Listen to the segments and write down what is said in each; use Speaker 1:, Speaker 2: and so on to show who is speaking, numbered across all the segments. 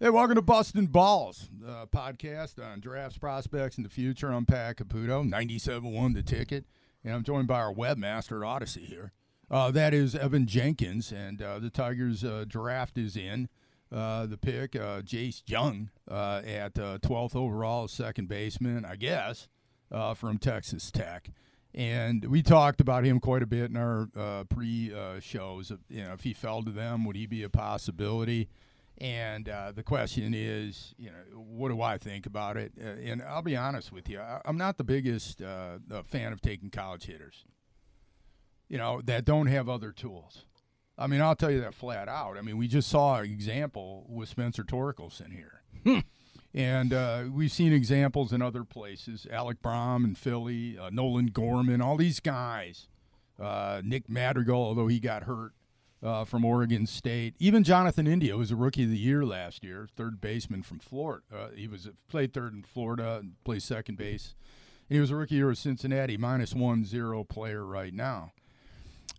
Speaker 1: Hey, welcome to Bustin' Balls, the podcast on drafts, prospects, and the future. I'm Pat Caputo, 97.1 the ticket, and I'm joined by our webmaster Audacy here. Uh, that is Evan Jenkins, and uh, the Tigers uh, draft is in. Uh, the pick, uh, Jace Jung uh, at 12th overall, second baseman, I guess, from Texas Tech. And we talked about him quite a bit in our pre-shows. you know, if he fell to them, would he be a possibility? And uh, the question is, you know, what do I think about it? Uh, and I'll be honest with you, I, am not the biggest uh, fan of taking college hitters, you know, that don't have other tools. I mean, I'll tell you that flat out. I mean, we just saw an example with Spencer Torkelson here. Hmm. And uh, we've seen examples in other places Alec Bohm in Philly, uh, Nolan Gorman, all these guys. Uh, Nick Madrigal, although he got hurt uh, from Oregon State. Even Jonathan India was a rookie of the year last year, third baseman from Florida. Uh, he was played third in Florida and plays second base. And he was a rookie year with Cincinnati, minus one zero player right now.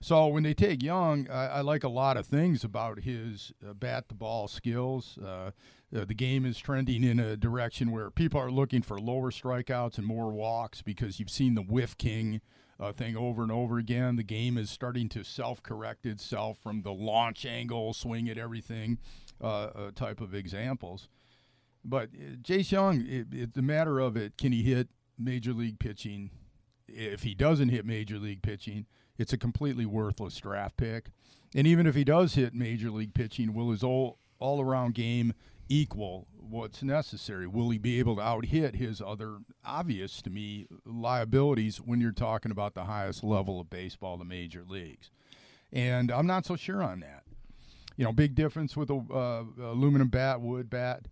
Speaker 1: So when they take Jung, I, I like a lot of things about his uh, bat to ball skills. Uh, uh, the game is trending in a direction where people are looking for lower strikeouts and more walks because you've seen the whiff king uh, thing over and over again. The game is starting to self correct itself from the launch angle, swing at everything uh, uh, type of examples. But uh, Jace Jung, it, it's a matter of it. Can he hit major league pitching? If he doesn't hit major league pitching, it's a completely worthless draft pick. And even if he does hit major league pitching, will his all all around game equal what's necessary? Will he be able to out hit his other obvious to me liabilities when you're talking about the highest level of baseball, the major leagues? And I'm not so sure on that. You know, big difference with a uh, aluminum bat, wood bat.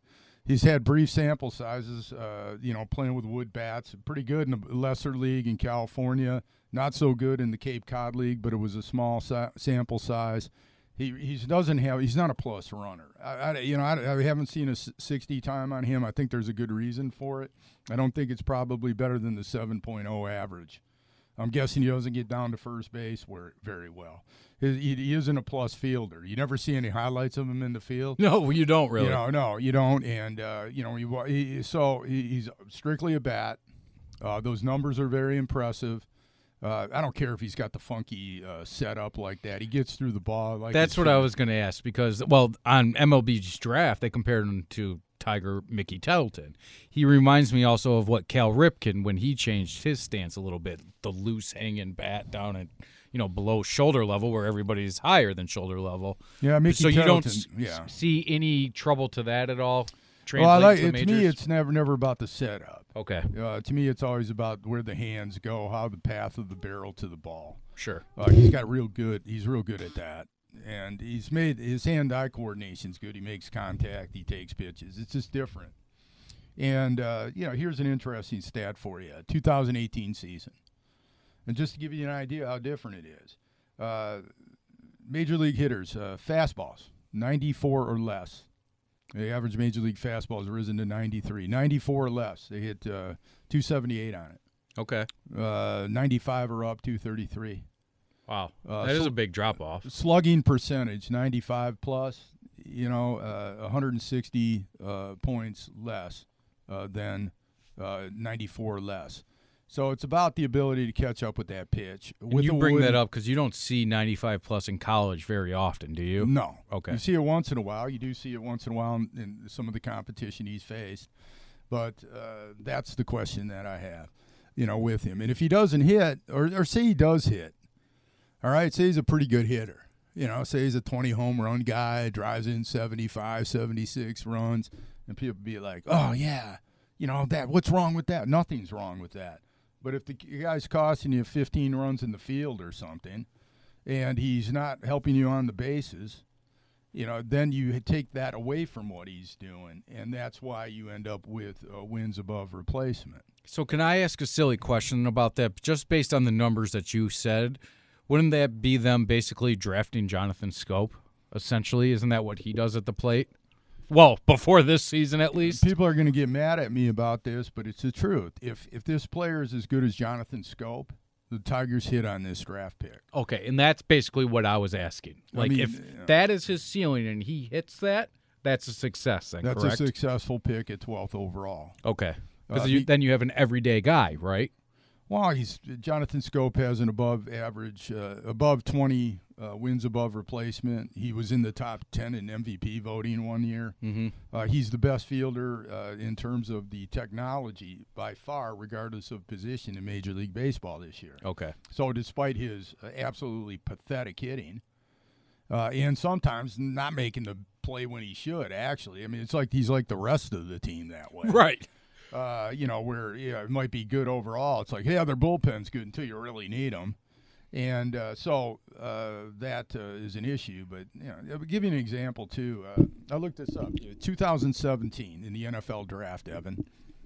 Speaker 1: He's had brief sample sizes, uh, you know, playing with wood bats. Pretty good in the lesser league in California. Not so good in the Cape Cod League, but it was a small sa- sample size. He he doesn't have he's not a plus runner. I, I you know I, I, haven't seen a 60 time on him. I think there's a good reason for it. I don't think it's probably better than the 7.0 average. I'm guessing he doesn't get down to first base where very well. He, he, isn't a plus fielder. You never see any highlights of him in the field.
Speaker 2: No, you don't really.
Speaker 1: You know, no, you don't. And uh, you know, he, he so he's strictly a bat. Uh, those numbers are very impressive. Uh, I don't care if he's got the funky uh, setup like that. He gets through the ball. Like
Speaker 2: That's what I was going to ask because, well, on MLB's draft, they compared him to Tiger Mickey Tettleton. He reminds me also of what Cal Ripken when he changed his stance a little bit, the loose hanging bat down at you know below shoulder level where everybody's higher than shoulder level.
Speaker 1: Yeah, Mickey
Speaker 2: so
Speaker 1: Tettleton,
Speaker 2: you
Speaker 1: don't yeah.
Speaker 2: see any trouble to that at all?
Speaker 1: Well, I like
Speaker 2: to,
Speaker 1: it, to me. It's never never about the setup.
Speaker 2: Okay.
Speaker 1: Uh, to me, it's always about where the hands go, how the path of the barrel to the ball.
Speaker 2: Sure.
Speaker 1: Uh, he's got real good. He's real good at that, and he's made his hand-eye coordination's good. He makes contact. He takes pitches. It's just different. And uh, you know, here's an interesting stat for you: 2018 season, and just to give you an idea how different it is. Uh, major league hitters, uh, fastballs, 94 or less. The average major league fastball has risen to 93. 94 less. They hit uh, 278 on it.
Speaker 2: Okay.
Speaker 1: Uh, 95 or up, 233.
Speaker 2: Wow. Uh, that is a big drop off.
Speaker 1: Slugging percentage, 95 plus, you know, uh, 160 uh, points less uh, than uh, 94 less. So it's about the ability to catch up with that pitch. With
Speaker 2: you bring
Speaker 1: wood-
Speaker 2: that up because you don't see 95 plus in college very often, do you?
Speaker 1: No.
Speaker 2: Okay.
Speaker 1: You see it once in a while. You do see it once in a while in, in some of the competition he's faced. But uh, that's the question that I have, you know, with him. And if he doesn't hit, or, or say he does hit, all right, say he's a pretty good hitter. You know, say he's a 20 home run guy, drives in 75, 76 runs, and people be like, oh, yeah, you know, that. what's wrong with that? Nothing's wrong with that. But if the guy's costing you 15 runs in the field or something, and he's not helping you on the bases, you know, then you take that away from what he's doing, and that's why you end up with uh, wins above replacement.
Speaker 2: So can I ask a silly question about that? Just based on the numbers that you said, wouldn't that be them basically drafting Jonathan Schoop? Essentially, isn't that what he does at the plate? Well, before this season, at least.
Speaker 1: People are going to get mad at me about this, but it's the truth. If if this player is as good as Jonathan Schoop, the Tigers hit on this draft pick.
Speaker 2: Okay, and that's basically what I was asking.
Speaker 1: I
Speaker 2: Like,
Speaker 1: mean,
Speaker 2: if
Speaker 1: yeah.
Speaker 2: that is his ceiling and he hits that, that's a success. Then
Speaker 1: That's
Speaker 2: correct?
Speaker 1: a successful pick at 12th overall.
Speaker 2: okay, because
Speaker 1: Uh,
Speaker 2: then you have an everyday guy, right?
Speaker 1: Well, he's Jonathan Schoop has an above average, uh, above 20 uh, wins above replacement. He was in the top 10 in MVP voting one year.
Speaker 2: Mm-hmm.
Speaker 1: Uh, he's the best fielder uh, in terms of the technology by far, regardless of position in Major League Baseball this year.
Speaker 2: Okay.
Speaker 1: So, despite his uh, absolutely pathetic hitting, uh, and sometimes not making the play when he should, actually, I mean, it's like he's like the rest of the team that way
Speaker 2: Right.
Speaker 1: Uh, you know, where yeah, it might be good overall. It's like, yeah, their bullpen's good until you really need them, and uh, so uh, that uh, is an issue. But you know, I'll give you an example too. Uh, I looked this up. 2017 in the NFL draft, Evan.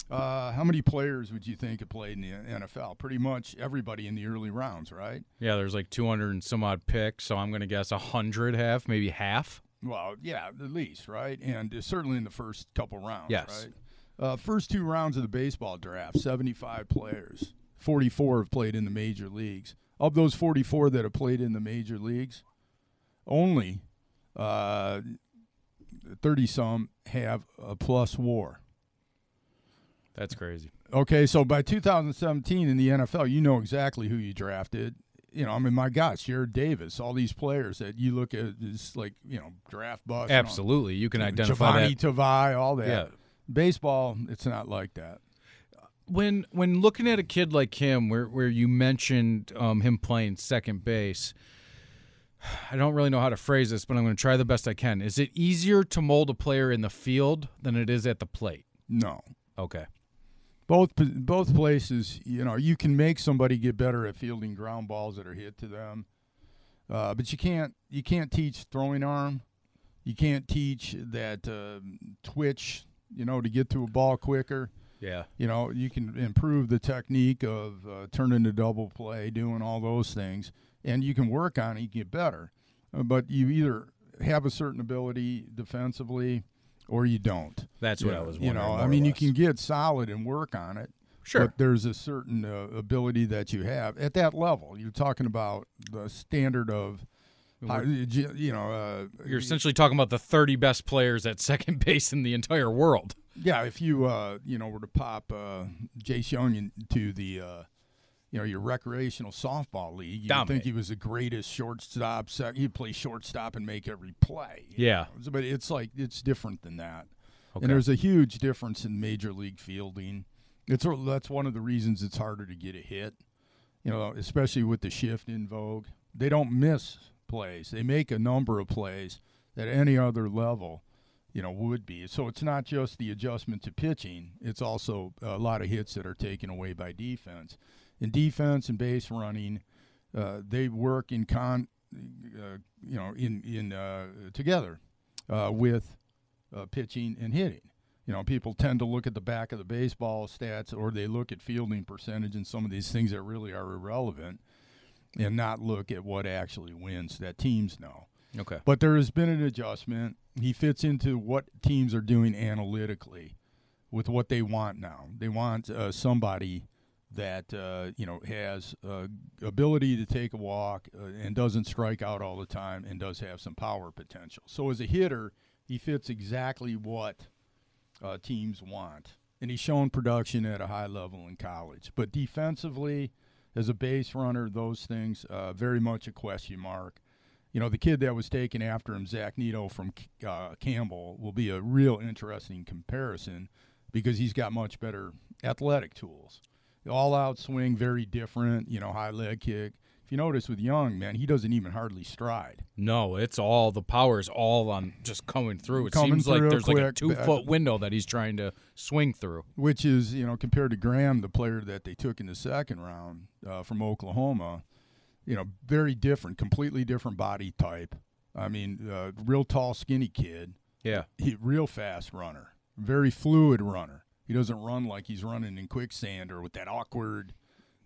Speaker 1: Uh, how many players would you think have played in the NFL? Pretty much everybody in the early rounds, right?
Speaker 2: Yeah, there's like 200 and some odd picks, so I'm going to guess 100 have, maybe half.
Speaker 1: Well, yeah, at least, right? And uh, certainly in the first couple rounds,
Speaker 2: Yes.
Speaker 1: right? Uh, first two rounds of the baseball draft, 75 players. 44 have played in the major leagues. Of those 44 that have played in the major leagues, only uh, 30 some have a plus war.
Speaker 2: That's crazy.
Speaker 1: Okay, so by 2017 in the NFL, you know exactly who you drafted. You know, I mean, my gosh, Jarrad Davis, all these players that you look at is like, you know, draft bust.
Speaker 2: Absolutely. You can identify
Speaker 1: Giovanni
Speaker 2: that.
Speaker 1: Tavai, all that.
Speaker 2: Yeah.
Speaker 1: Baseball, it's not like that.
Speaker 2: when when looking at a kid like him, where where you mentioned um, him playing second base, I don't really know how to phrase this, but I'm going to try the best I can. Is it easier to mold a player in the field than it is at the plate?
Speaker 1: No.
Speaker 2: Okay.
Speaker 1: Both both places, you know, you can make somebody get better at fielding ground balls that are hit to them, uh, but you can't you can't teach throwing arm. You can't teach that uh, twitch, you know, to get to a ball quicker.
Speaker 2: Yeah.
Speaker 1: You know, you can improve the technique of uh, turning the double play, doing all those things, and you can work on it. You get better, uh, but you either have a certain ability defensively, or you don't.
Speaker 2: That's what I was
Speaker 1: You know, I mean, you can get solid and work on it.
Speaker 2: Sure.
Speaker 1: But there's a certain uh, ability that you have at that level. You're talking about the standard of, you know, uh,
Speaker 2: You're essentially talking about the 30 best players at second base in the entire world.
Speaker 1: Yeah, if you uh, you know were to pop uh, Jace Jung into the uh, you know your recreational softball league, you think he was the greatest shortstop. Sec- he'd play shortstop and make every play.
Speaker 2: Yeah.
Speaker 1: know. but it's like it's different than that.
Speaker 2: Okay.
Speaker 1: And there's a huge difference in major league fielding. It's that's one of the reasons it's harder to get a hit. You know, especially with the shift in vogue, they don't miss plays. They make a number of plays that any other level, you know, would be. So it's not just the adjustment to pitching; it's also a lot of hits that are taken away by defense. In defense and base running, uh, they work in con, uh, you know, in in uh, together uh, with uh, pitching and hitting. You know, people tend to look at the back of the baseball stats or they look at fielding percentage and some of these things that really are irrelevant and not look at what actually wins that teams know.
Speaker 2: Okay.
Speaker 1: But there has been an adjustment. He fits into what teams are doing analytically with what they want now. They want uh, somebody that uh, you know has uh, ability to take a walk uh, and doesn't strike out all the time and does have some power potential. So as a hitter, he fits exactly what uh, teams want. and he's shown production at a high level in college. But defensively, as a base runner, those things uh, very much a question mark. You know, the kid that was taken after him, Zach Neto from uh, Campbell, will be a real interesting comparison because he's got much better athletic tools. All out swing, very different. You know, high leg kick you notice with Jung, man, he doesn't even hardly stride.
Speaker 2: No, it's all the power is all on just coming through. It coming seems like there's like a two foot window that he's trying to swing through.
Speaker 1: Which is, you know, compared to Graham, the player that they took in the second round uh, from Oklahoma, you know, very different, completely different body type. I mean, uh, real tall, skinny kid.
Speaker 2: Yeah.
Speaker 1: He real fast runner, very fluid runner. He doesn't run like he's running in quicksand or with that awkward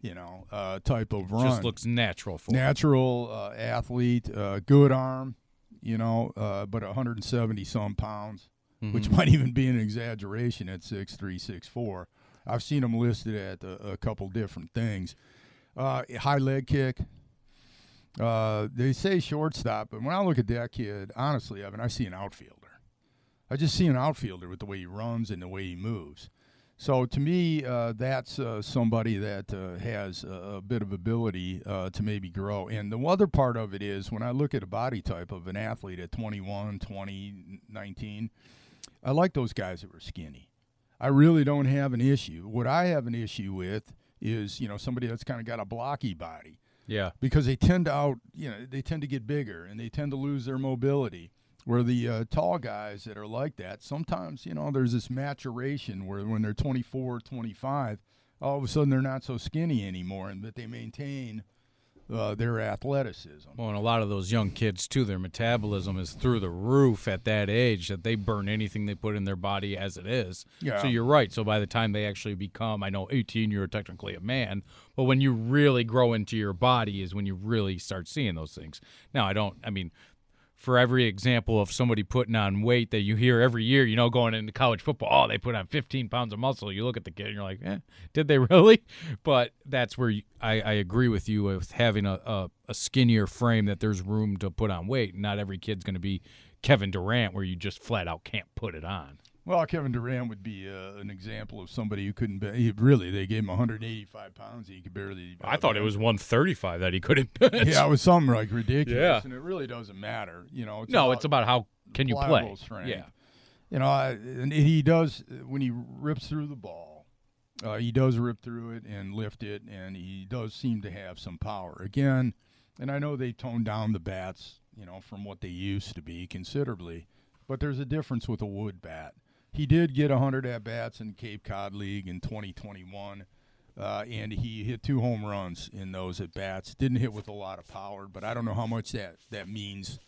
Speaker 1: you know, uh, type of run.
Speaker 2: Just looks natural for
Speaker 1: natural uh, athlete, uh, good arm, you know, uh, but 170 some pounds, mm-hmm. which might even be an exaggeration at six three, six four. I've seen him listed at a, a couple different things. Uh, high leg kick. Uh, they say shortstop, but when I look at that kid, honestly, I mean, I see an outfielder. I just see an outfielder with the way he runs and the way he moves. So to me, uh, that's uh, somebody that uh, has a, a, bit of ability uh, to maybe grow. And the other part of it is when I look at a body type of an athlete at 21, 20, 19, I like those guys that were skinny. I really don't have an issue. What I have an issue with is, you know, somebody that's kind of got a blocky body.
Speaker 2: Yeah.
Speaker 1: Because they tend to out, you know, they tend to get bigger and they tend to lose their mobility where the uh, tall guys that are like that, sometimes, you know, there's this maturation where when they're 24, 25, all of a sudden they're not so skinny anymore and that they maintain uh, their athleticism.
Speaker 2: Well, and a lot of those young kids, too, their metabolism is through the roof at that age that they burn anything they put in their body as it is.
Speaker 1: Yeah.
Speaker 2: So you're right. So by the time they actually become, I know 18, you're technically a man, but when you really grow into your body is when you really start seeing those things. Now, I don't, I mean, for every example of somebody putting on weight that you hear every year, you know, going into college football, oh, they put on 15 pounds of muscle. You look at the kid and you're like, eh, did they really? But that's where you, I, I, agree with you with having a, a, a, skinnier frame that there's room to put on weight. Not every kid's going to be Kevin Durant where you just flat out can't put it on.
Speaker 1: Well, Kevin Durant would be uh, an example of somebody who couldn't. Be, he, really, they gave him 185 pounds. He could barely.
Speaker 2: I thought it was 135 that he couldn't bench.
Speaker 1: Yeah, it was something like ridiculous. Yeah. and it really doesn't matter. You know,
Speaker 2: it's no, about it's about how can you play.
Speaker 1: Strength. Yeah, you know, and he does when he rips through the ball. Uh, he does rip through it and lift it, and he does seem to have some power again. And I know they toned down the bats, you know, from what they used to be considerably, but there's a difference with a wood bat he did get 100 at bats in Cape Cod League in 2021. Uh, and he hit two home runs in those at bats. Didn't hit with a lot of power, but I don't know how much that, that means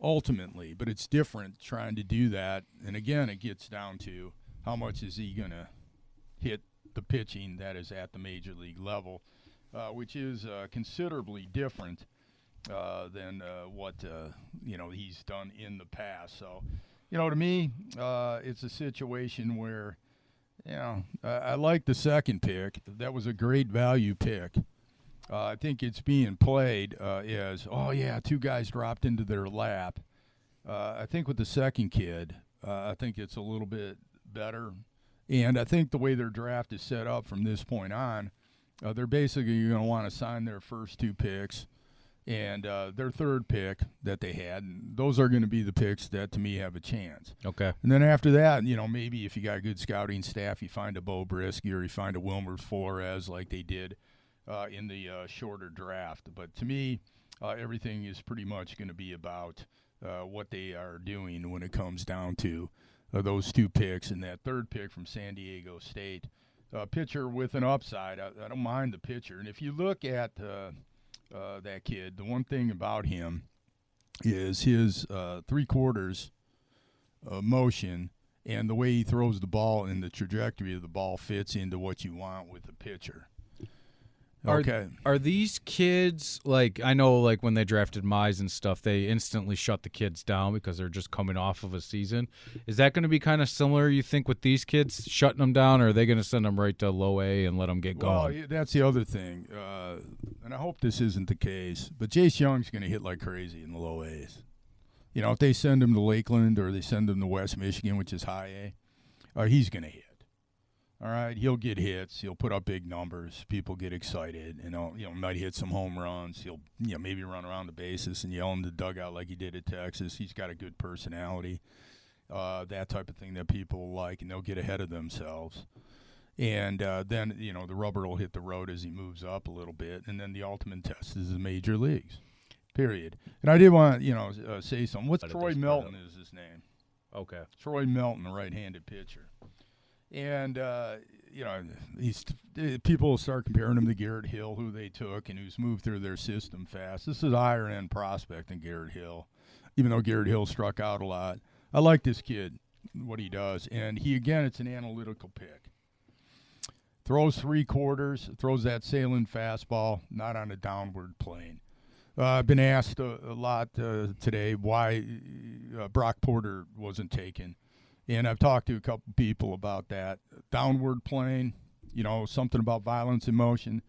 Speaker 1: ultimately. But it's different trying to do that. And again, it gets down to how much is he going to hit the pitching that is at the major league level, uh, which is uh, considerably different uh, than uh, what uh, you know he's done in the past. So you know, to me, uh, it's a situation where, you know, I, I like the second pick. That was a great value pick. Uh, I think it's being played uh, as, oh, yeah, two guys dropped into their lap. Uh, I think with the second kid, uh, I think it's a little bit better. And I think the way their draft is set up from this point on, uh, they're basically going to want to sign their first two picks and uh, their third pick that they had. And those are going to be the picks that, to me, have a chance.
Speaker 2: Okay.
Speaker 1: And then after that, you know, maybe if you got a good scouting staff, you find a Beau Brieske or you find a Wilmer Flores like they did uh, in the uh, shorter draft. But to me, uh, everything is pretty much going to be about uh, what they are doing when it comes down to uh, those two picks and that third pick from San Diego State. A pitcher with an upside. I, I, don't mind the pitcher. And if you look at uh, that kid. The one thing about him is his uh, three quarters uh, motion and the way he throws the ball and the trajectory of the ball fits into what you want with the pitcher.
Speaker 2: Okay. Are, are these kids like I know like when they drafted Mize and stuff, they instantly shut the kids down because they're just coming off of a season. Is that going to be kind of similar? You think with these kids shutting them down, or are they going to send them right to low A and let them get going?
Speaker 1: Well, that's the other thing, uh, and I hope this isn't the case. But Jace Jung's going to hit like crazy in the low A's. You know, if they send him to Lakeland or they send him to West Michigan, which is high A, uh, he's going to hit. All right, he'll get hits. He'll put up big numbers. People get excited. You know, you know, might hit some home runs. He'll, you know, maybe run around the bases and yell in the dugout like he did at Texas. He's got a good personality, uh, that type of thing that people like, and they'll get ahead of themselves. And uh, then, you know, the rubber will hit the road as he moves up a little bit, and then the ultimate test is the major leagues. Period. And I did want, you know, uh, say something. What's Troy Melton is his name.
Speaker 2: Okay.
Speaker 1: Troy Melton, a right-handed pitcher, and uh, you know he's uh, people start comparing him to Garrett Hill, who they took and who's moved through their system fast. This is a higher end prospect than Garrett Hill, even though Garrett Hill struck out a lot. I like this kid, what he does, and he again, it's an analytical pick. Throws three quarters, throws that sailing fastball, not on a downward plane. Uh, I've been asked a, a lot uh, today why uh, Brock Porter wasn't taken, and I've talked to a couple people about that. Downward plane, you know, something about violence in motion.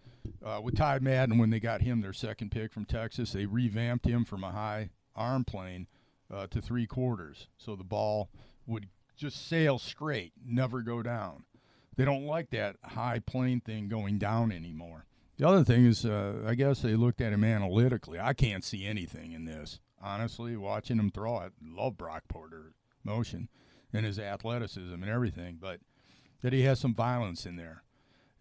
Speaker 1: Uh, with Ty Madden, when they got him their second pick from Texas, they revamped him from a high arm plane uh, to three quarters, so the ball would just sail straight, never go down. They don't like that high plane thing going down anymore. The other thing is, uh, I guess they looked at him analytically. I can't see anything in this. Honestly, watching him throw, it, love Brock Porter motion and his athleticism and everything, but that he has some violence in there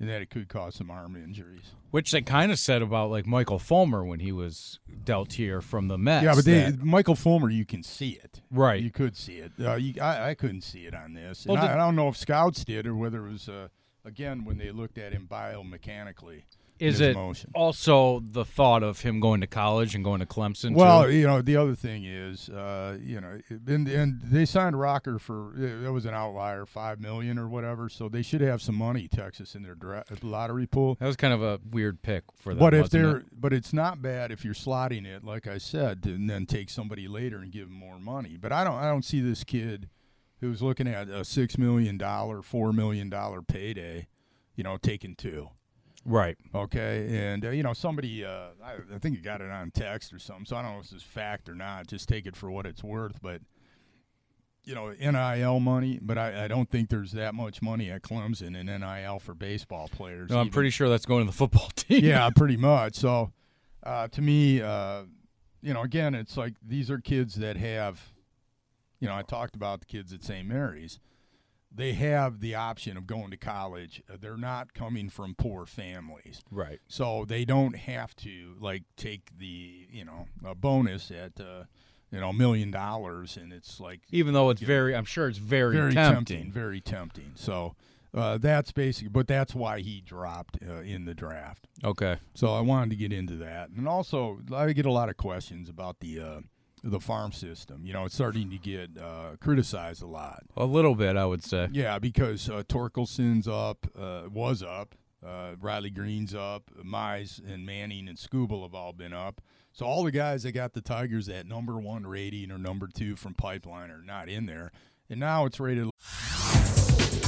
Speaker 1: and that it could cause some arm injuries.
Speaker 2: Which they kind of said about like Michael Fulmer when he was dealt here from the Mets.
Speaker 1: yeah, but they,
Speaker 2: that-
Speaker 1: Michael Fulmer, you can see it.
Speaker 2: Right.
Speaker 1: You could see it. Uh, you, I, I couldn't see it on this.
Speaker 2: Well,
Speaker 1: and I, I don't know if scouts did or whether it was, uh, again, when they looked at him biomechanically.
Speaker 2: Is it
Speaker 1: motion.
Speaker 2: also the thought of him going to college and going to Clemson?
Speaker 1: Well,
Speaker 2: too?
Speaker 1: you know, the other thing is, uh, you know, and, and they signed Rocker for that was an outlier, five million or whatever. So they should have some money, Texas, in their dra- lottery pool.
Speaker 2: that was kind of a weird pick for them.
Speaker 1: But if they're,
Speaker 2: it?
Speaker 1: but it's not bad if you're slotting it, like I said, and then take somebody later and give them more money. But I don't, I don't see this kid who's looking at a six million dollar, four million dollar payday, you know, taking two.
Speaker 2: Right,
Speaker 1: Okay, and uh, you know somebody, uh, I, I think you got it on text or something. So I don't know if this is fact or not. Just take it for what it's worth. But you know, NIL money, but I, I don't think there's that much money at Clemson in NIL for baseball players.
Speaker 2: no, I'm
Speaker 1: even.
Speaker 2: pretty sure that's going to the football team.
Speaker 1: yeah, pretty much. So uh, to me, uh, you know, again, it's like these are kids that have, you know, I talked about the kids at St. Mary's. They have the option of going to college. Uh, They're not coming from poor families.
Speaker 2: right.
Speaker 1: So they don't have to like take the you know a bonus at uh, you know a million dollars, and it's like
Speaker 2: Even though it's very, I'm sure it's very,
Speaker 1: very
Speaker 2: tempting.
Speaker 1: tempting, very tempting. So uh, that's basically, but that's why he dropped uh, in the draft.
Speaker 2: Okay.
Speaker 1: So I wanted to get into that, and also I get a lot of questions about the uh, the farm system. You know, it's starting to get uh, criticized a lot.
Speaker 2: A little bit, I would say.
Speaker 1: Yeah, because uh, Torkelson's up, uh, was up. Uh, Riley Greene's up. Mize and Manning and Skubal have all been up. So all the guys that got the Tigers at number one rating or number two from Pipeline are not in there. And now it's rated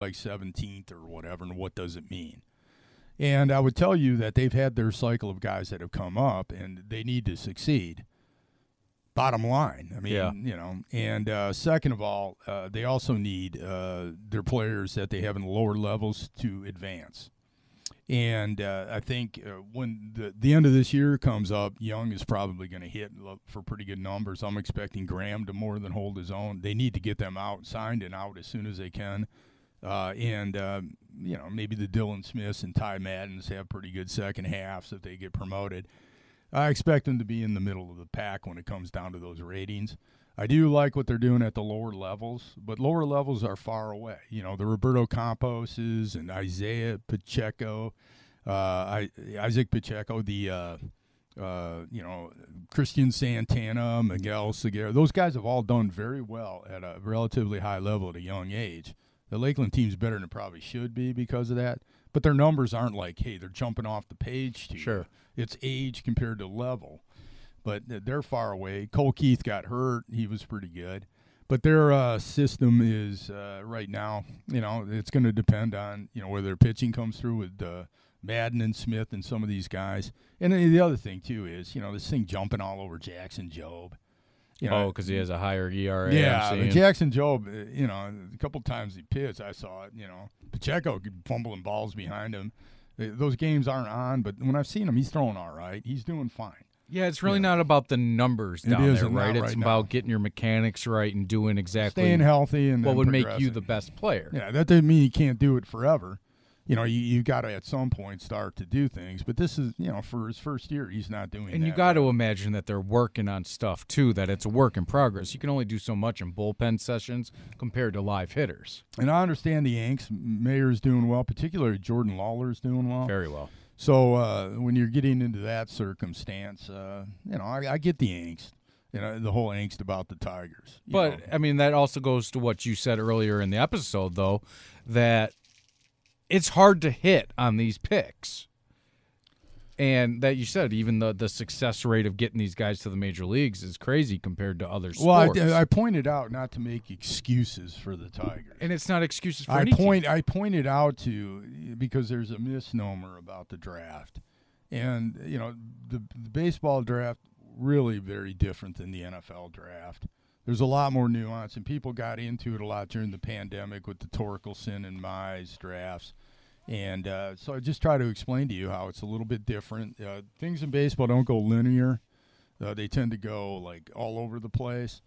Speaker 1: Like 17th or whatever, and what does it mean? And I would tell you that they've had their cycle of guys that have come up, and they need to succeed. Bottom line, I mean,
Speaker 2: Yeah.
Speaker 1: you know. And uh, second of all, uh, they also need uh, their players that they have in the lower levels to advance. And uh, I think uh, when the the end of this year comes up, Jung is probably going to hit for pretty good numbers. I'm expecting Graham to more than hold his own. They need to get them out, signed and out as soon as they can. Uh, and um, you know maybe the Dylan Smiths and Ty Maddens have pretty good second halves if they get promoted. I expect them to be in the middle of the pack when it comes down to those ratings. I do like what they're doing at the lower levels, but lower levels are far away. You know the Roberto Camposes and Isaiah Pacheco, uh, I, Isaac Pacheco, the uh, uh, you know Christian Santana, Miguel Seguera. Those guys have all done very well at a relatively high level at a young age. The Lakeland team's better than it probably should be because of that, but their numbers aren't like, hey, they're jumping off the page to you.
Speaker 2: Sure.
Speaker 1: It's age compared to level, but they're far away. Cole Keith got hurt; he was pretty good. But their uh, system is uh, right now, you know, it's going to depend on you know whether their pitching comes through with uh, Madden and Smith and some of these guys. And then the other thing too is, you know, this thing jumping all over Jackson Jobe. You know,
Speaker 2: oh, because he has a higher ERA.
Speaker 1: yeah,
Speaker 2: I'm
Speaker 1: but
Speaker 2: seeing.
Speaker 1: Jackson Jobe, uh, you know, a couple times he pitched, I saw it. You know, Pacheco fumbling balls behind him. Uh, Those games aren't on, but when I've seen him, he's throwing all right. He's doing fine.
Speaker 2: Yeah, it's really
Speaker 1: Yeah.
Speaker 2: not about the numbers
Speaker 1: It
Speaker 2: down there,
Speaker 1: isn't, not
Speaker 2: right? It's
Speaker 1: right
Speaker 2: about getting your mechanics right and doing exactly
Speaker 1: Staying healthy and
Speaker 2: what would make you the best player.
Speaker 1: Yeah, that doesn't mean you can't do it forever. You know, you you got to at some point start to do things. But this is, you know, for his first year, he's not doing.
Speaker 2: And you got to imagine that they're working on stuff too. That it's a work in progress. You can only do so much in bullpen sessions compared to live hitters.
Speaker 1: And I understand the Yanks. Mayer's doing well, particularly Jordan Lawlar's doing well.
Speaker 2: Very well.
Speaker 1: So uh, when you're getting into that circumstance, uh, you know, I, I get the angst. You know, the whole angst about the Tigers.
Speaker 2: But
Speaker 1: know.
Speaker 2: I mean, that also goes to what you said earlier in the episode, though, that it's hard to hit on these picks. And that you said, even the the success rate of getting these guys to the major leagues is crazy compared to other
Speaker 1: well. I, I pointed out not to make excuses for the Tigers.
Speaker 2: and it's not excuses for
Speaker 1: I
Speaker 2: any team.
Speaker 1: point I pointed out to because there's a misnomer about the draft, and you know the, the baseball draft really very different than the NFL draft. There's a lot more nuance, and people got into it a lot during the pandemic with the Torkelson and Mize drafts. And uh, so I just try to explain to you how it's a little bit different. Uh, things in baseball don't go linear; uh, they tend to go like all over the place.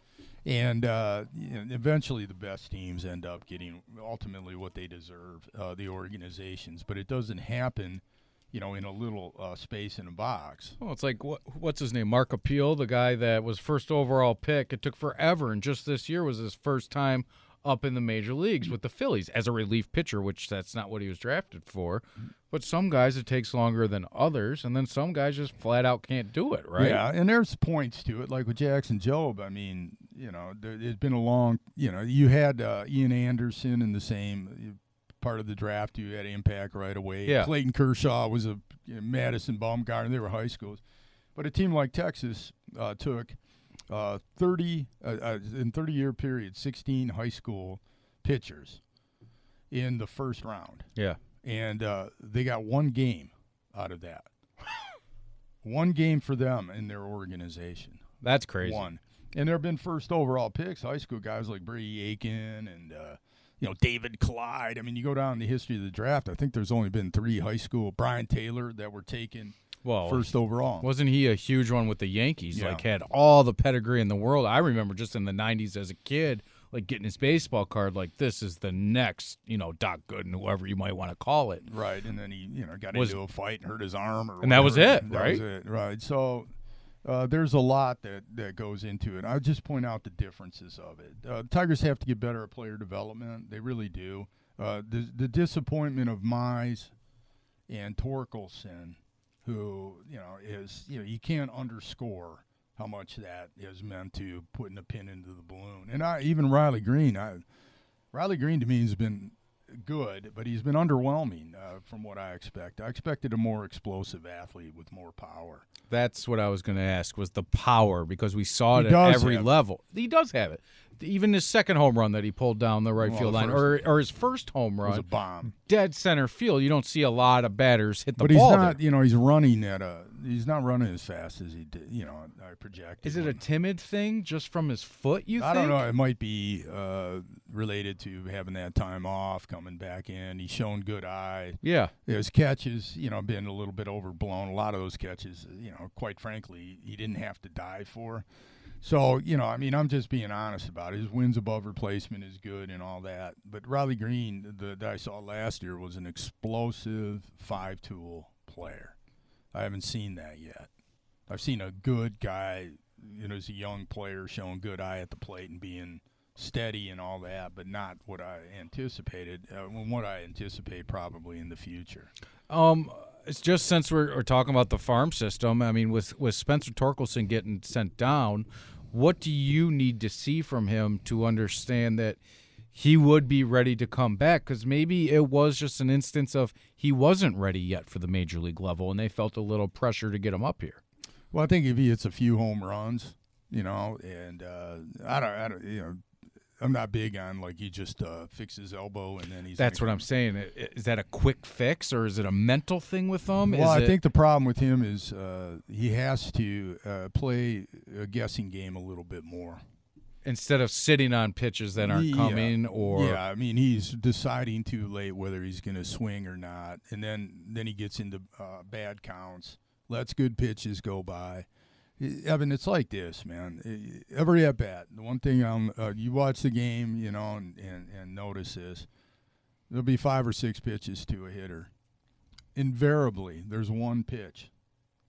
Speaker 1: And uh, you know, eventually, the best teams end up getting ultimately what they deserve, uh, the organizations. But it doesn't happen, you know, in a little uh, space in a box.
Speaker 2: Well, it's like what, what's his name, Mark Appel, the guy that was first overall pick. It took forever, and just this year was his first time up in the major leagues with the Phillies as a relief pitcher, which that's not what he was drafted for. But some guys it takes longer than others, and then some guys just flat out can't do it, right?
Speaker 1: Yeah, and there's points to it, like with Jackson Jobe. I mean, you know, there, it's been a long, you know, you had uh, Ian Anderson in the same part of the draft. You had impact right away.
Speaker 2: Yeah.
Speaker 1: Clayton Kershaw was a you know, Madison Bumgarner. They were high schools, but a team like Texas uh, took uh, 30 uh, uh, in 30 year period, 16 high school pitchers in the first round
Speaker 2: Yeah.
Speaker 1: and uh, they got one game out of that. one game for them in their organization.
Speaker 2: That's crazy.
Speaker 1: One. And there have been first overall picks, high school guys like Brady Aiken and uh, you know David Clyde. I mean, you go down the history of the draft. I think there's only been three high school Brien Taylor that were taken
Speaker 2: Well,
Speaker 1: first overall.
Speaker 2: wasn't he a huge one with the Yankees?
Speaker 1: Yeah.
Speaker 2: Like had all the pedigree in the world. I remember just in the '90s as a kid, like getting his baseball card. Like this is the next, you know, Doc Gooden, whoever you might want to call it.
Speaker 1: Right, and then he, you know, got
Speaker 2: Was-
Speaker 1: into a fight and hurt his arm, or
Speaker 2: And that was it,
Speaker 1: That
Speaker 2: right?
Speaker 1: was it, right? So uh, there's a lot that that goes into it. I'll just point out the differences of it. Uh, Tigers have to get better at player development. They really do. Uh, the the disappointment of Mize and Torkelson, who you know is you know you can't underscore how much that is meant to putting a pin into the balloon. And I even Riley Greene, I Riley Greene to me has been good, but he's been underwhelming uh, from what I expect. I expected a more explosive athlete with more power.
Speaker 2: That's what I was going to ask was the power because we saw it
Speaker 1: He
Speaker 2: at every
Speaker 1: have it.
Speaker 2: level. He does have it. Even his second home run that he pulled down the right
Speaker 1: Well,
Speaker 2: field
Speaker 1: the
Speaker 2: line, or or his first home
Speaker 1: run, was a bomb.
Speaker 2: dead center field. You don't see a lot of batters hit the
Speaker 1: But he's
Speaker 2: ball.
Speaker 1: not,
Speaker 2: there.
Speaker 1: you know, he's running at a, he's not running as fast as he did, you know, I projected.
Speaker 2: Is it a timid thing just from his foot? You
Speaker 1: I
Speaker 2: think?
Speaker 1: don't know. It might be uh, related to having that time off, coming back in. He's shown good eye.
Speaker 2: Yeah,
Speaker 1: His catches, you know, been a little bit overblown. A lot of those catches, you know, quite frankly, he didn't have to die for. So, you know, I mean, I'm just being honest about it. His wins above replacement is good and all that. But Riley Greene, the that I saw last year, was an explosive five tool player. I haven't seen that yet. I've seen a good guy, you know, as a young player showing good eye at the plate and being steady and all that, but not what I anticipated. Uh, what I anticipate probably in the future.
Speaker 2: Um, it's just since we're, we're talking about the farm system. I mean, with with Spencer Torkelson getting sent down, what do you need to see from him to understand that he would be ready to come back because maybe it was just an instance of he wasn't ready yet for the major league level and they felt a little pressure to get him up here.
Speaker 1: Well, I think if he hits a few home runs, you know, and uh, I don't, I don't, you know, I'm not big on like he just uh, fix his elbow and then he's.
Speaker 2: That's what I'm saying. Is that a quick fix or is it a mental thing with him?
Speaker 1: Well,
Speaker 2: is
Speaker 1: I
Speaker 2: it-
Speaker 1: think the problem with him is uh, he has to uh, play a guessing game a little bit more.
Speaker 2: Instead of sitting on pitches that aren't
Speaker 1: Yeah.
Speaker 2: coming or
Speaker 1: yeah, I mean he's deciding too late whether he's going to swing or not, and then then he gets into uh, bad counts, lets good pitches go by. Evan, it's like this, man. Every at bat, the one thing um, uh, you watch the game, you know, and, and and notice this: there'll be five or six pitches to a hitter. Invariably, there's one pitch,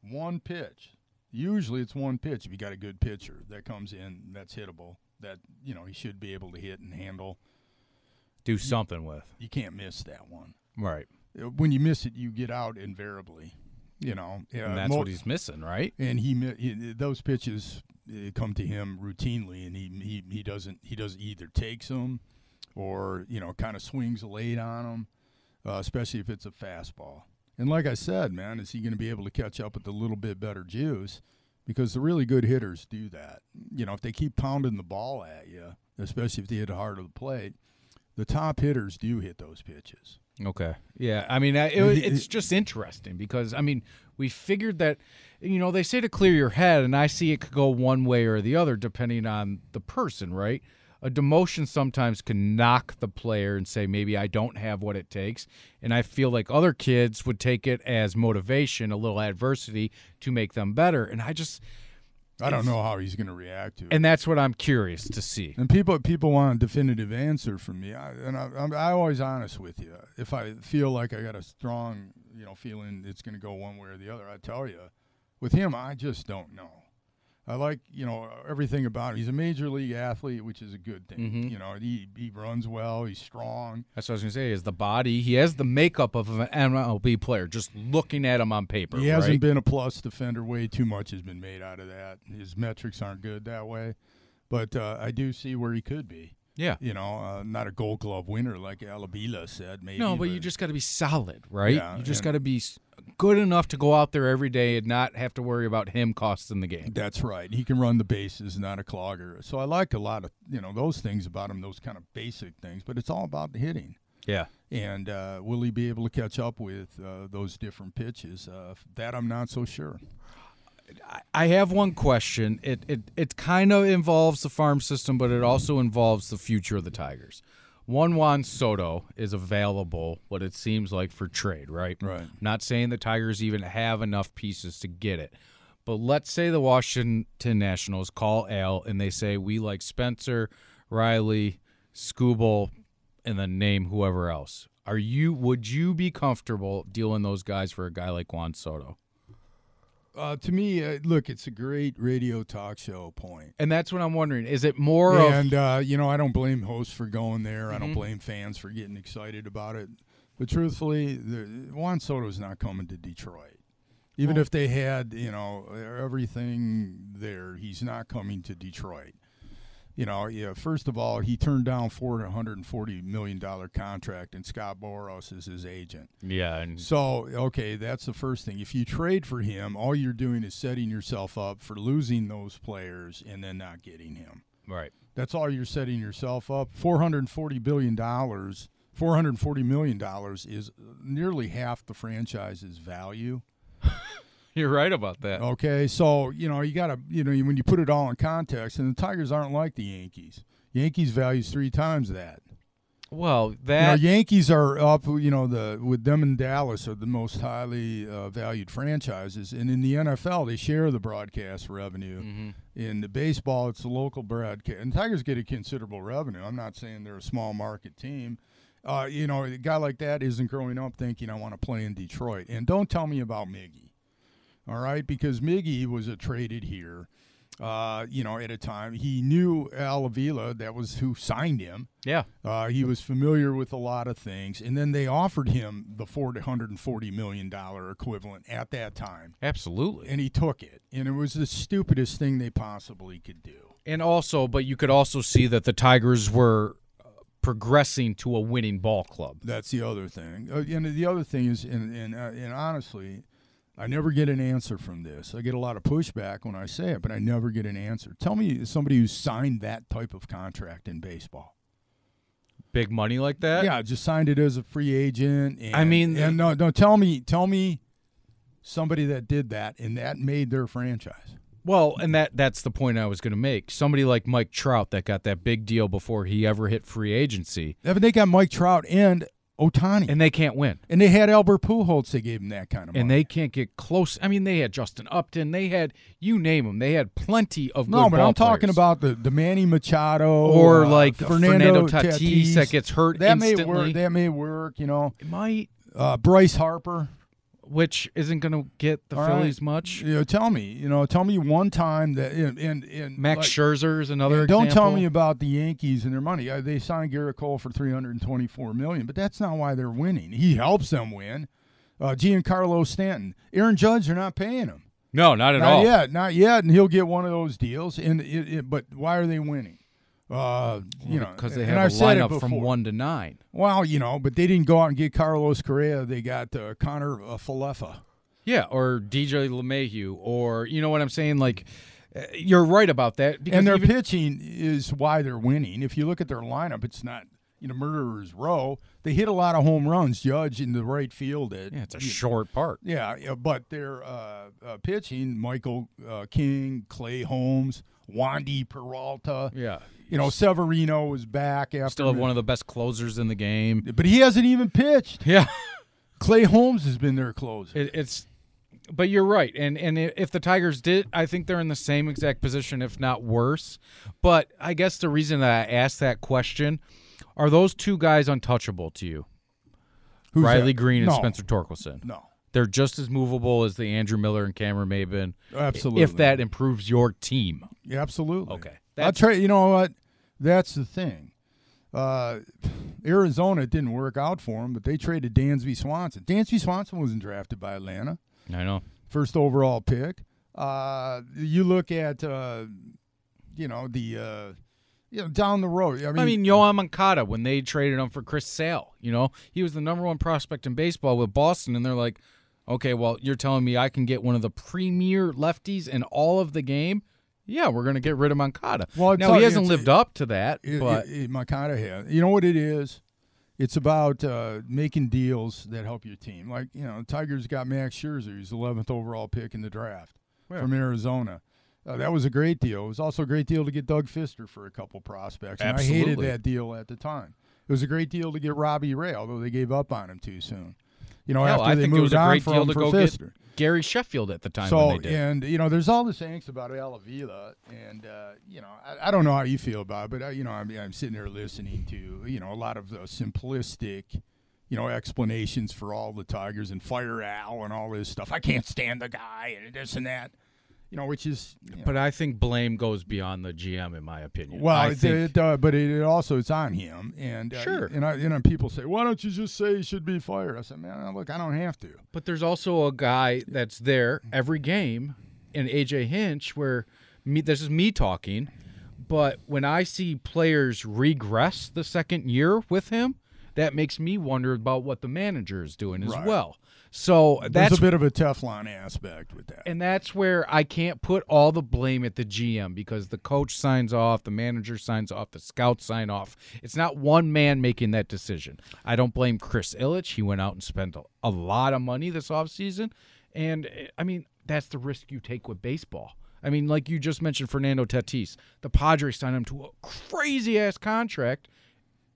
Speaker 1: one pitch. Usually, it's one pitch. If you got a good pitcher that comes in, that's hittable. That you know he should be able to hit and handle.
Speaker 2: do something with.
Speaker 1: You can't miss that one.
Speaker 2: Right.
Speaker 1: Uh, When you miss it, you get out invariably. You know,
Speaker 2: and that's
Speaker 1: mo-
Speaker 2: what he's missing, right?
Speaker 1: and he, he those pitches uh, come to him routinely, and he he, he doesn't he doesn't either takes them or you know kind of swings late on them, uh, especially if it's a fastball. And like I said, man, is he going to be able to catch up with a little bit better juice? Because the really good hitters do that. You know, if they keep pounding the ball at you, especially if they hit hard of the plate, the top hitters do hit those pitches.
Speaker 2: Okay. Yeah. I mean, it, it's just interesting because I mean, we figured that, you know, they say to clear your head, and I see it could go one way or the other depending on the person, right? A demotion sometimes can knock the player and say maybe I don't have what it takes, and I feel like other kids would take it as motivation, a little adversity to make them better, and I just,
Speaker 1: I don't know how he's going to react to it.
Speaker 2: and that's what I'm curious to see.
Speaker 1: And people people want a definitive answer from me, I, and I, I'm I always honest with you. If I feel like I got a strong, you know, feeling it's going to go one way or the other, I tell you. With him, I just don't know. I like you know everything about him. He's a major league athlete, which is a good thing.
Speaker 2: Mhm.
Speaker 1: You know, he he runs well. He's strong.
Speaker 2: That's what I was gonna say. Is the body? He has the makeup of an MLB player. Just looking at him on paper,
Speaker 1: He hasn't been a plus defender. Way too much has been made out of that. His metrics aren't good that way, but uh, I do see where he could be.
Speaker 2: Yeah.
Speaker 1: You know, uh, not a Gold Glove winner like Al Avila said. Maybe
Speaker 2: No, but you just got to be solid, right?
Speaker 1: Yeah,
Speaker 2: you just got to be good enough to go out there every day and not have to worry about him costing the game.
Speaker 1: That's right. He can run the bases, not a clogger. So I like a lot of you know those things about him, those kind of basic things. But it's all about the hitting.
Speaker 2: Yeah.
Speaker 1: And uh, will he be able to catch up with uh, those different pitches? Uh, that I'm not so sure.
Speaker 2: I have one question. It it it kind of involves the farm system, but it also involves the future of the Tigers. One Juan Soto is available, what it seems like for trade, right?
Speaker 1: Right.
Speaker 2: Not saying the Tigers even have enough pieces to get it. But let's say the Washington Nationals call Al and they say we like Spencer, Riley, Skubal, and then name whoever else. Are you would you be comfortable dealing those guys for a guy like Juan Soto?
Speaker 1: Uh, to me, uh, look, it's a great radio talk show point.
Speaker 2: And that's what I'm wondering. Is it more of
Speaker 1: And uh, you know, I don't blame hosts for going there. I
Speaker 2: Mm-hmm.
Speaker 1: don't blame fans for getting excited about it. But truthfully, the, Juan Soto's not coming to Detroit. Even if they had, you know, everything there, he's not coming to Detroit. You know, yeah. First of all, he turned down four hundred and forty million dollar contract, and Scott Boras is his agent.
Speaker 2: Yeah, and
Speaker 1: So, okay, that's the first thing. If you trade for him, all you're doing is setting yourself up for losing those players and then not getting him.
Speaker 2: right.
Speaker 1: That's all you're setting yourself up. Four hundred forty billion dollars, four hundred forty million dollars is nearly half the franchise's value.
Speaker 2: You're right about that.
Speaker 1: Okay, so you know you got to you know when you put it all in context, and the Tigers aren't like the Yankees. Yankees values three times that.
Speaker 2: Well,
Speaker 1: You know,
Speaker 2: that
Speaker 1: Yankees are up. You know, the with them and Dallas are the most highly uh, valued franchises, and in the NFL they share the broadcast revenue.
Speaker 2: Mm-hmm.
Speaker 1: In the baseball, it's the local broadcast, and Tigers get a considerable revenue. I'm not saying they're a small market team. Uh, you know, a guy like that isn't growing up thinking I want to play in Detroit. And don't tell me about Miggy, all right? Because Miggy was a traded here. Uh, you know, at a time he knew Al Avila, that was who signed him.
Speaker 2: yeah.
Speaker 1: Uh, he was familiar with a lot of things, and then they offered him the four hundred and forty million dollar equivalent at that time,
Speaker 2: Absolutely.
Speaker 1: and he took it. And it was the stupidest thing they possibly could do.
Speaker 2: And also, but you could also see that the Tigers were uh, progressing to a winning ball club.
Speaker 1: That's the other thing. Uh, and the other thing is, and and, uh, and honestly, I never get an answer from this. I get a lot of pushback when I say it, but I never get an answer. Tell me somebody who signed that type of contract in baseball.
Speaker 2: Big money like that?
Speaker 1: Yeah, just signed it as a free agent. And,
Speaker 2: I mean-
Speaker 1: and no, no. Tell me, tell me, somebody that did that and that made their franchise.
Speaker 2: Well, and that that's the point I was going to make. Somebody like Mike Trout that got that big deal before he ever hit free agency,
Speaker 1: Yeah, but they got Mike Trout and Ohtani, and,
Speaker 2: they can't win.
Speaker 1: And they had Albert Pujols. They gave him that kind of money.
Speaker 2: And they can't get close. I mean, they had Justin Upton. They had you name them. They had plenty of
Speaker 1: no, but I'm talking about the, the Manny Machado
Speaker 2: or
Speaker 1: uh,
Speaker 2: like
Speaker 1: Fernando,
Speaker 2: Tatis, that gets hurt
Speaker 1: That may work. That may work. You know,
Speaker 2: It might,
Speaker 1: uh, Bryce Harper.
Speaker 2: Which isn't going to get the
Speaker 1: All right.
Speaker 2: Phillies much.
Speaker 1: You know, tell me. You know, tell me one time that and and, and
Speaker 2: Max
Speaker 1: like,
Speaker 2: Scherzer is another.
Speaker 1: and don't tell me about the Yankees and their money. Uh, They signed Gerrit Cole for 324 million, but that's not why they're winning. He helps them win. Uh, Giancarlo Stanton, Aaron Judge, they're not paying him.
Speaker 2: No, not at
Speaker 1: not
Speaker 2: all.
Speaker 1: yet, not yet, and he'll get one of those deals. And it, it, but why are they winning? Uh, you know,
Speaker 2: because they have a lineup from one to nine.
Speaker 1: Well, you know, but they didn't go out and get Carlos Correa. They got uh, Kiner uh, Falefa.
Speaker 2: Yeah, or DJ LeMahieu, or you know what I'm saying? Like, uh, you're right about that. Because
Speaker 1: and their
Speaker 2: even-
Speaker 1: pitching is why they're winning. If you look at their lineup, it's not you know murderers row. They hit a lot of home runs. Judge in the right field. At,
Speaker 2: yeah, it's a
Speaker 1: you-
Speaker 2: short part.
Speaker 1: Yeah, yeah, but their uh, uh, pitching: Michael uh, King, Clay Holmes, Wandy Peralta.
Speaker 2: Yeah,
Speaker 1: You know, Severino was back after.
Speaker 2: still have one of the best closers in the game.
Speaker 1: but he hasn't even pitched.
Speaker 2: Yeah,
Speaker 1: Clay Holmes has been their closer.
Speaker 2: it, it's. But you're right, and and if the Tigers did, I think they're in the same exact position, if not worse. But I guess the reason that I asked that question are those two guys untouchable to you,
Speaker 1: Who's
Speaker 2: Riley
Speaker 1: that?
Speaker 2: Greene and
Speaker 1: No,
Speaker 2: Spencer Torkelson.
Speaker 1: No,
Speaker 2: They're just as movable as the Andrew Miller and Cameron Maybin.
Speaker 1: absolutely.
Speaker 2: If that improves your team,
Speaker 1: Yeah, absolutely.
Speaker 2: Okay.
Speaker 1: I'll
Speaker 2: That's-
Speaker 1: try. You know what? That's the thing. Uh, Arizona didn't work out for him, but they traded Dansby Swanson. Dansby Swanson wasn't drafted by Atlanta,
Speaker 2: I know.
Speaker 1: first overall pick. Uh, you look at, uh, you know, the, uh, you know, down the road. I mean,
Speaker 2: I mean, Yoan Moncada when they traded him for Chris Sale, you know, he was the number one prospect in baseball with Boston, and they're like, okay, well, you're telling me I can get one of the premier lefties in all of the game? Yeah, we're gonna get rid of Moncada.
Speaker 1: Well,
Speaker 2: now he hasn't lived up to that,
Speaker 1: it,
Speaker 2: but
Speaker 1: it, it, Makata has. You know what it is? It's about uh, making deals that help your team. Like you know, Tigers got Max Scherzer, who's 11th overall pick in the draft from Arizona. Uh, that was a great deal. It was also a great deal to get Doug Fister for a couple prospects. And I hated that deal at the time. It was a great deal to get Robbie Ray, although they gave up on him too soon. You know, after
Speaker 2: I
Speaker 1: they
Speaker 2: think it
Speaker 1: moved
Speaker 2: was a
Speaker 1: on
Speaker 2: great
Speaker 1: from
Speaker 2: deal to go
Speaker 1: Fister.
Speaker 2: get Gary Sheffield at the time
Speaker 1: So
Speaker 2: when they did.
Speaker 1: and you know, there's all this angst about Al Avila, and uh, you know, I, I don't know how you feel about it, but uh, you know, I mean, I'm sitting there listening to you know a lot of uh, simplistic, you know, explanations for all the Tigers and fire Al and all this stuff. I can't stand the guy and this and that, you know, which is you know,
Speaker 2: but I think blame goes beyond the GM, in my opinion.
Speaker 1: well,
Speaker 2: I
Speaker 1: it,
Speaker 2: think,
Speaker 1: it, uh, but it, it also it's on him, and uh,
Speaker 2: Sure.
Speaker 1: and I, and uh, people say, why don't you just say he should be fired? I said, man, look, I don't have to.
Speaker 2: But there's also a guy that's there every game in AJ Hinch where me this is me talking, but when I see players regress the second year with him, that makes me wonder about what the manager is doing as
Speaker 1: Right.
Speaker 2: well. So
Speaker 1: There's
Speaker 2: that's
Speaker 1: a bit of a Teflon aspect with that.
Speaker 2: and that's where I can't put all the blame at the GM because the coach signs off, the manager signs off, the scouts sign off. It's not one man making that decision. I don't blame Chris Ilitch. He went out and spent a, a lot of money this offseason. And eh, I mean, that's the risk you take with baseball. I mean, like you just mentioned Fernando Tatis. The Padres signed him to a crazy ass contract.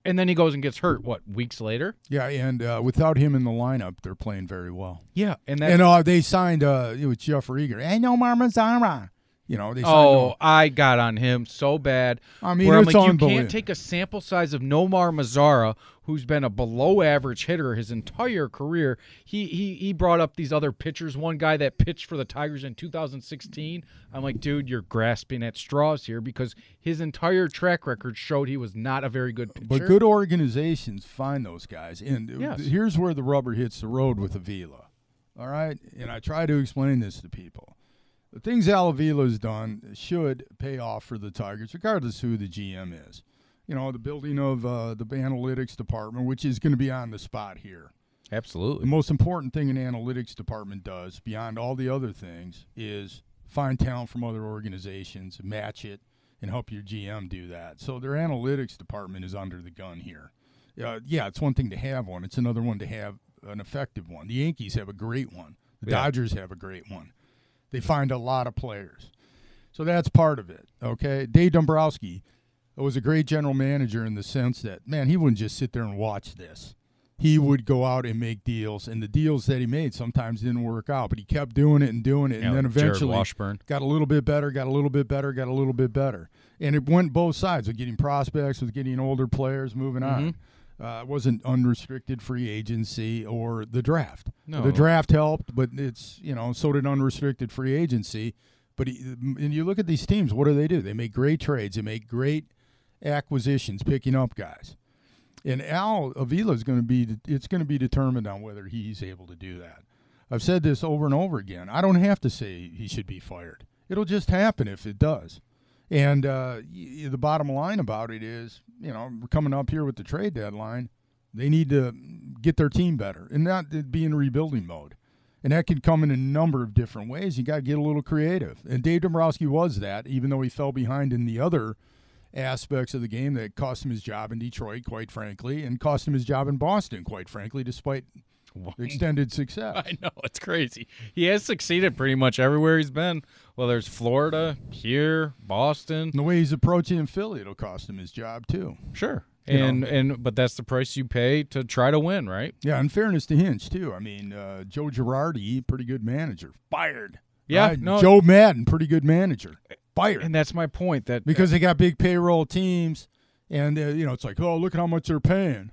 Speaker 2: And then he goes and gets hurt, what, weeks later?
Speaker 1: Yeah, and uh, without him in the lineup, they're playing very well.
Speaker 2: Yeah. And that
Speaker 1: And uh, they signed uh, it was Jeff Rieger. Hey, Nomar Mazara. You know, they
Speaker 2: Oh. I got on him so bad.
Speaker 1: I mean,
Speaker 2: where I'm
Speaker 1: it's
Speaker 2: like, you can't take a sample size of Nomar Mazara, who's been a below average hitter his entire career. He he he brought up these other pitchers. One guy that pitched for the Tigers in 2016. I'm like, dude, you're grasping at straws here because his entire track record showed he was not a very good pitcher.
Speaker 1: But good organizations find those guys. And
Speaker 2: Yes.
Speaker 1: here's where the rubber hits the road with Avila. All right? And I try to explain this to people. The things Al Avila's done should pay off for the Tigers, regardless who the GM is. you know, the building of uh, the analytics department, which is going to be on the spot here.
Speaker 2: Absolutely.
Speaker 1: The most important thing an analytics department does, beyond all the other things, is find talent from other organizations, match it, and help your GM do that. So their analytics department is under the gun here. Uh, yeah, it's one thing to have one; it's another one to have an effective one. The Yankees have a great one. The
Speaker 2: Yeah.
Speaker 1: Dodgers have a great one. They find a lot of players, so that's part of it. Okay, Dave Dombrowski was a great general manager in the sense that man, he wouldn't just sit there and watch this he would go out and make deals, and the deals that he made sometimes didn't work out, but he kept doing it and doing it,
Speaker 2: Yeah,
Speaker 1: and then eventually
Speaker 2: Washburn.
Speaker 1: got a little bit better, got a little bit better, got a little bit better, and it went both sides with getting prospects, with getting older players moving on.
Speaker 2: Mm-hmm.
Speaker 1: Uh, it wasn't unrestricted free agency or the draft.
Speaker 2: No.
Speaker 1: The draft helped, but it's you know so did unrestricted free agency. But he, and you look at these teams, what do they do? They make great trades. They make great acquisitions, picking up guys. And Al Avila is going to be it's going to be determined on whether he's able to do that. I've said this over and over again. I don't have to say he should be fired. It'll just happen if it does. And uh, y- the bottom line about it is, you know, we're coming up here with the trade deadline. They need to get their team better and not be in rebuilding mode. And that can come in a number of different ways. You got to get a little creative. And Dave Dombrowski was that, even though he fell behind in the other aspects of the game that cost him his job in Detroit, quite frankly, and cost him his job in Boston, quite frankly, despite extended success.
Speaker 2: I know it's crazy. He has succeeded pretty much everywhere he's been, whether there's Florida, here, Boston.
Speaker 1: And the way he's approaching in Philly, it'll cost him his job too.
Speaker 2: Sure.
Speaker 1: You
Speaker 2: And
Speaker 1: know.
Speaker 2: and but that's the price you pay to try to win, right?
Speaker 1: Yeah, in fairness to Hinch too. I mean, uh, Joe Girardi, pretty good manager, fired.
Speaker 2: Yeah,
Speaker 1: Right?
Speaker 2: no-
Speaker 1: Joe Maddon, pretty good manager, fired.
Speaker 2: And that's my point. That
Speaker 1: because they got big payroll teams, and uh, you know it's like, oh, look at how much they're paying,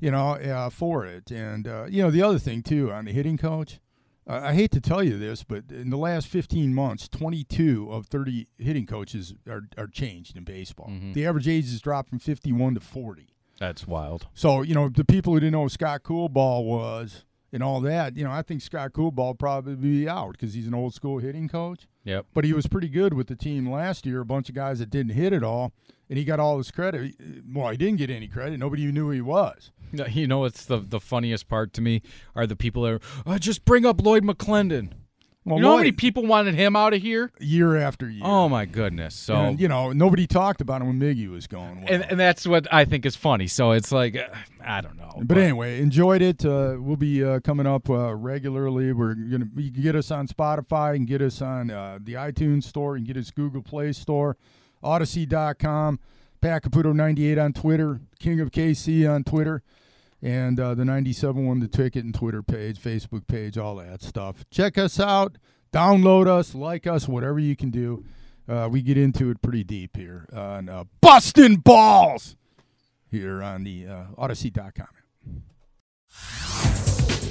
Speaker 1: you know, uh, for it. And uh, you know the other thing too on the hitting coach, I hate to tell you this, but in the last 15 months, 22 of 30 hitting coaches are are changed in baseball. Mm-hmm. The average age has dropped from 51 to 40.
Speaker 2: that's wild.
Speaker 1: So you know the people who didn't know who Scott Coolbaugh was and all that, you know, I think Scott Coolbaugh probably be out because he's an old school hitting coach
Speaker 2: Yep.
Speaker 1: but he was pretty good with the team last year. A bunch of guys that didn't hit at all, and he got all his credit. Well, he didn't get any credit. Nobody even knew who he was.
Speaker 2: You know what's the the funniest part to me are the people that are oh, just bring up Lloyd McClendon.
Speaker 1: Well,
Speaker 2: you know how many people wanted him out of here?
Speaker 1: year after year.
Speaker 2: Oh my goodness! So
Speaker 1: and, you know, nobody talked about him when Miggy was going. Well.
Speaker 2: and, and that's what I think is funny. So it's like uh, I don't know.
Speaker 1: but anyway, enjoyed it. Uh, we'll be uh, coming up uh, regularly. We're gonna you can get us on Spotify and get us on uh, the iTunes store and get us Google Play Store, Audacy.com, Pat Caputo 98 on Twitter, King of KC on Twitter. and uh, the 97 one, the ticket and Twitter page, Facebook page, all that stuff. Check us out, download us, like us, whatever you can do. Uh, we get into it pretty deep here on uh, busting balls here on the uh, Audacy.com.